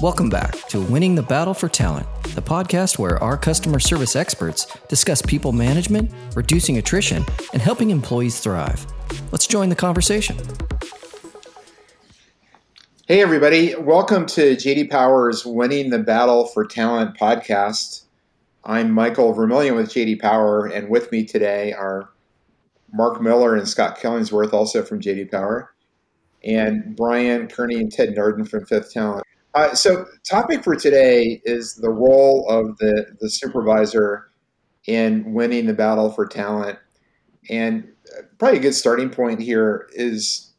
Welcome back to Winning the Battle for Talent, the podcast where our customer service experts discuss people management, reducing attrition, and helping employees thrive. Let's join the conversation. Hey, everybody. Welcome to JD Power's Winning the Battle for Talent podcast. I'm Michael Vermillion with JD Power, and with me today are Mark Miller and Scott Killingsworth, also from JD Power, and Brian Kearney and Ted Narden from Fifth Talent. Uh, so, topic for today is the role of the, the supervisor in winning the battle for talent. And uh, probably a good starting point here is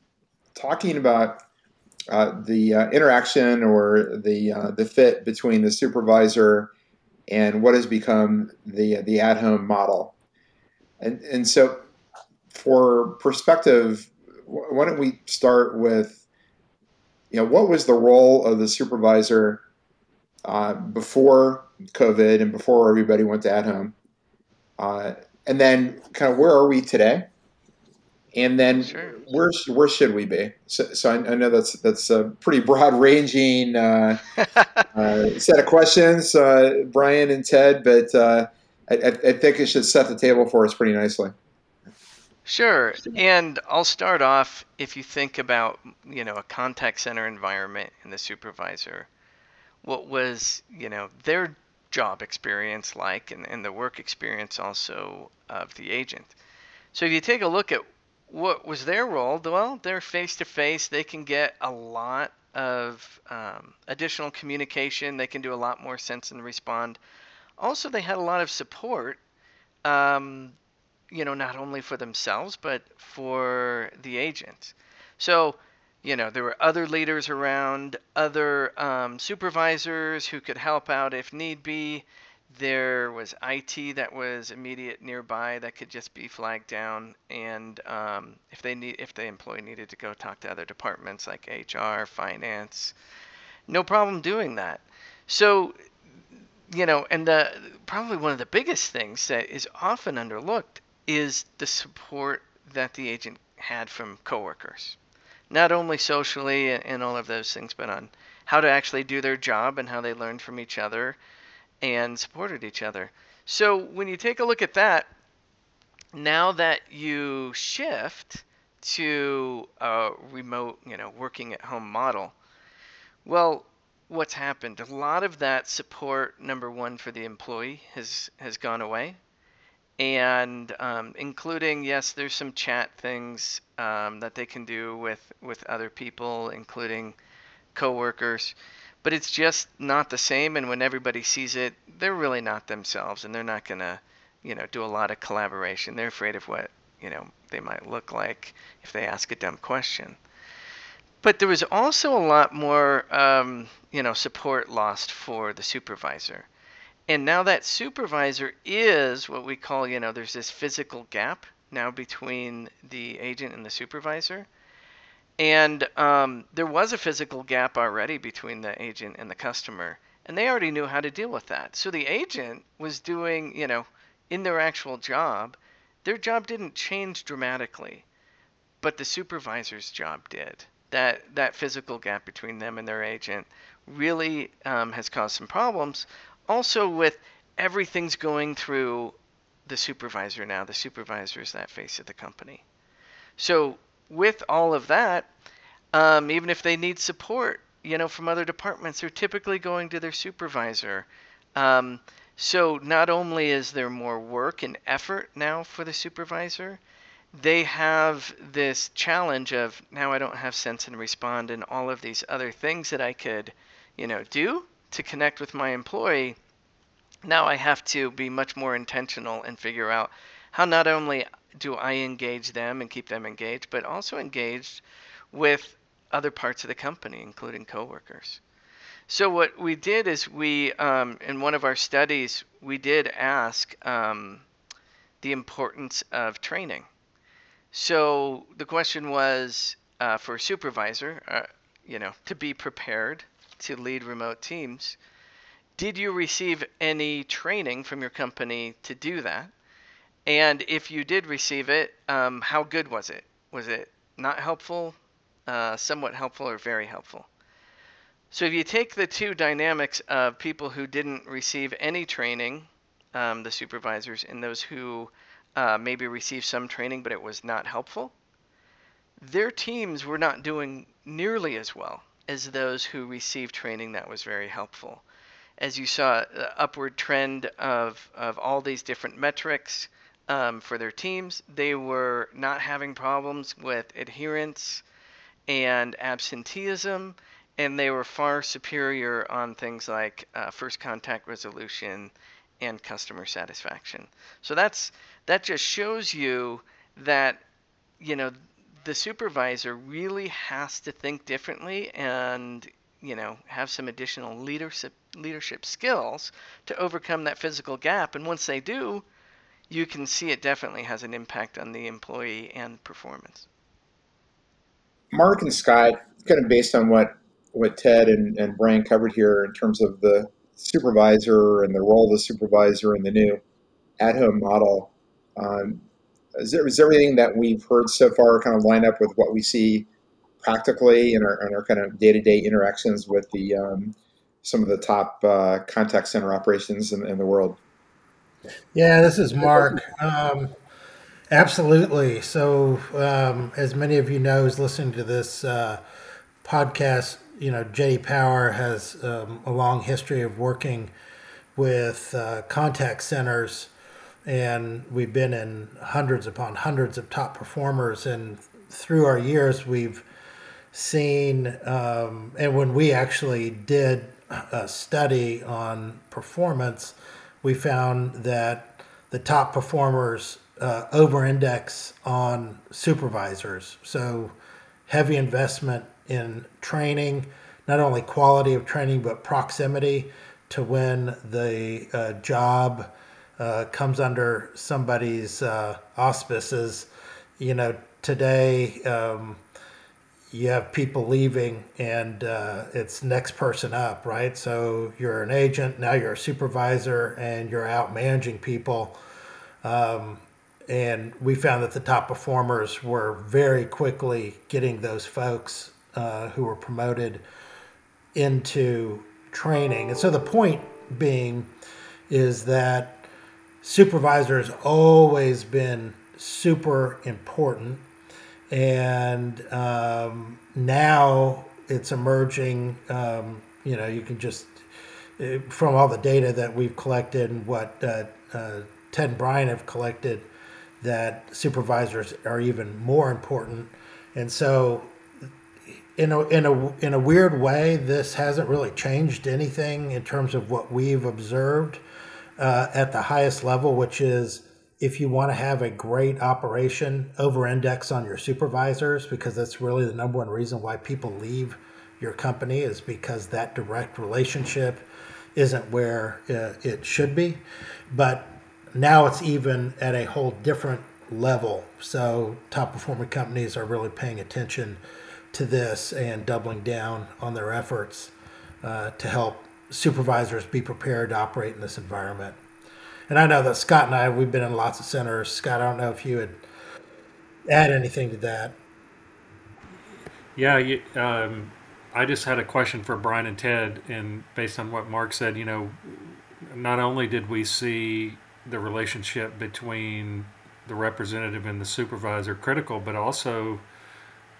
talking about uh, the uh, interaction or the uh, the fit between the supervisor and what has become the the at home model. And and so, for perspective, why don't we start with you know, what was the role of the supervisor uh, before COVID and before everybody went to at home? Uh, and then, kind of, where are we today? And then, sure. where where should we be? So, so I, I, know that's that's a pretty broad ranging uh, uh, set of questions, uh, Brian and Ted, but uh, I, I think it should set the table for us pretty nicely. Sure. And I'll start off if you think about, you know, a contact center environment and the supervisor, what was, you know, their job experience like and, and the work experience also of the agent. So if you take a look at what was their role, well, they're face to face. They can get a lot of um, additional communication. They can do a lot more sense and respond. Also, they had a lot of support um, you know, not only for themselves, but for the agents. So, you know, there were other leaders around, other um, supervisors who could help out if need be. There was IT that was immediate nearby that could just be flagged down, and um, if they need, if the employee needed to go talk to other departments like HR, finance, no problem doing that. So, you know, and the probably one of the biggest things that is often underlooked is the support that the agent had from coworkers. Not only socially and all of those things, but on how to actually do their job and how they learned from each other and supported each other. So when you take a look at that, now that you shift to a remote, you know, working at home model, well, what's happened? A lot of that support, number one, for the employee has has gone away and um, including yes there's some chat things um, that they can do with with other people including coworkers but it's just not the same and when everybody sees it they're really not themselves and they're not going to you know do a lot of collaboration. They're afraid of what you know they might look like if they ask a dumb question. But there was also a lot more um, you know support lost for the supervisor and now that supervisor is what we call, you know, there's this physical gap now between the agent and the supervisor. And um, there was a physical gap already between the agent and the customer, and they already knew how to deal with that. So the agent was doing, you know, in their actual job, their job didn't change dramatically, but the supervisor's job did. That that physical gap between them and their agent really um, has caused some problems also with everything's going through the supervisor now. The supervisor is that face of the company. So with all of that, um, even if they need support, you know, from other departments, they're typically going to their supervisor. Um, so not only is there more work and effort now for the supervisor, they have this challenge of now I don't have sense and respond and all of these other things that I could, you know, do to connect with my employee, now I have to be much more intentional and figure out how not only do I engage them and keep them engaged, but also engaged with other parts of the company, including coworkers. So what we did is we, um, in one of our studies, we did ask um, the importance of training. So the question was uh, for a supervisor, uh, you know, to be prepared to lead remote teams, did you receive any training from your company to do that? And if you did receive it, um, how good was it? Was it not helpful, uh, somewhat helpful, or very helpful? So if you take the two dynamics of people who didn't receive any training, um, the supervisors, and those who uh, maybe received some training but it was not helpful, their teams were not doing nearly as well as those who received training that was very helpful. As you saw, the upward trend of, of all these different metrics um, for their teams, they were not having problems with adherence and absenteeism, and they were far superior on things like uh, first contact resolution and customer satisfaction. So that's that just shows you that you know the supervisor really has to think differently and you know have some additional leadership leadership skills to overcome that physical gap. And once they do you can see it definitely has an impact on the employee and performance. Mark and scott kind of based on what what ted and, and brian covered here in terms of the supervisor and the role of the supervisor in the new at-home model um, is, there, is everything that we've heard so far kind of line up with what we see practically in our, in our kind of day-to-day interactions with the um, some of the top uh, contact center operations in, in, the world? Yeah, this is Mark. Um, absolutely. So, um, as many of you know, who's listening to this uh, podcast, you know, JD Power has um, a long history of working with uh, contact centers and we've been in hundreds upon hundreds of top performers. And through our years we've seen um, and when we actually did a study on performance we found that the top performers uh, over index on supervisors. So heavy investment in training not only quality of training but proximity to when the uh, job uh, comes under somebody's uh, auspices. You know, today um, you have people leaving and uh, it's next person up, right? So you're an agent, now you're a supervisor, and you're out managing people. Um, and we found that the top performers were very quickly getting those folks uh, who were promoted into training. And so the point being is that supervisor has always been super important. And um, now it's emerging, um, you know, you can just, uh, from all the data that we've collected and what uh, uh, Ted and Brian have collected, that supervisors are even more important. And so, in a, in a, in a weird way, this hasn't really changed anything in terms of what we've observed uh, at the highest level, which is if you want to have a great operation, over index on your supervisors, because that's really the number one reason why people leave your company is because that direct relationship isn't where uh, it should be. But now it's even at a whole different level. So top performing companies are really paying attention to this and doubling down on their efforts uh, to help supervisors be prepared to operate in this environment. And I know that Scott and I, we've been in lots of centers. Scott, I don't know if you would add anything to that. Yeah, you, um, I just had a question for Brian and Ted, and based on what Mark said, you know, not only did we see the relationship between the representative and the supervisor critical, but also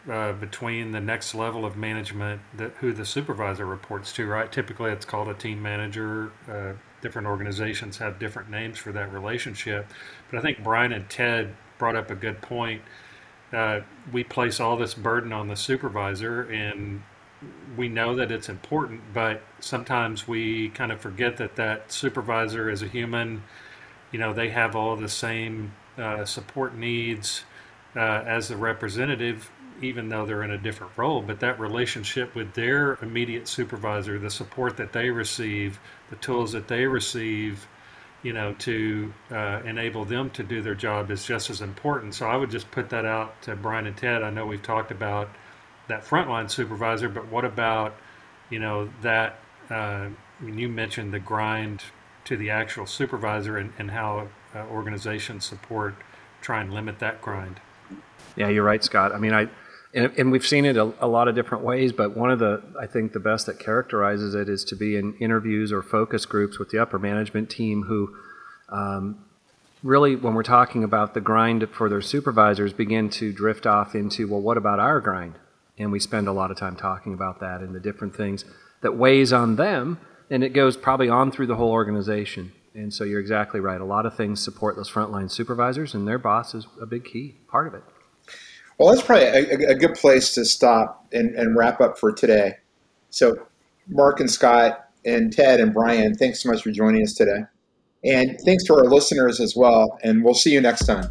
uh, between the next level of management that who the supervisor reports to. Right? Typically, it's called a team manager. Uh, different organizations have different names for that relationship, but I think Brian and Ted brought up a good point. Uh, we place all this burden on the supervisor, and we know that it's important, but sometimes we kind of forget that that supervisor is a human. You know, they have all the same uh, support needs uh, as the representative, even though they're in a different role, but that relationship with their immediate supervisor, the support that they receive, the tools that they receive, you know, to uh, enable them to do their job is just as important. So I would just put that out to Brian and Ted. I know we've talked about that frontline supervisor, but what about, you know, that? Uh, you mentioned the grind to the actual supervisor and, and how uh, organizations support try and limit that grind. Yeah, you're right, Scott. I mean, I and, and we've seen it a, a, lot of different ways, but one of the, I think the best that characterizes it is to be in interviews or focus groups with the upper management team who um, really, when we're talking about the grind for their supervisors, begin to drift off into, well, what about our grind? And we spend a lot of time talking about that and the different things that weighs on them, and it goes probably on through the whole organization. And so you're exactly right. A lot of things support those frontline supervisors, and their boss is a big key part of it. Well, that's probably a, a good place to stop and, and wrap up for today. So, Mark and Scott and Ted and Brian, thanks so much for joining us today. And thanks to our listeners as well. And we'll see you next time.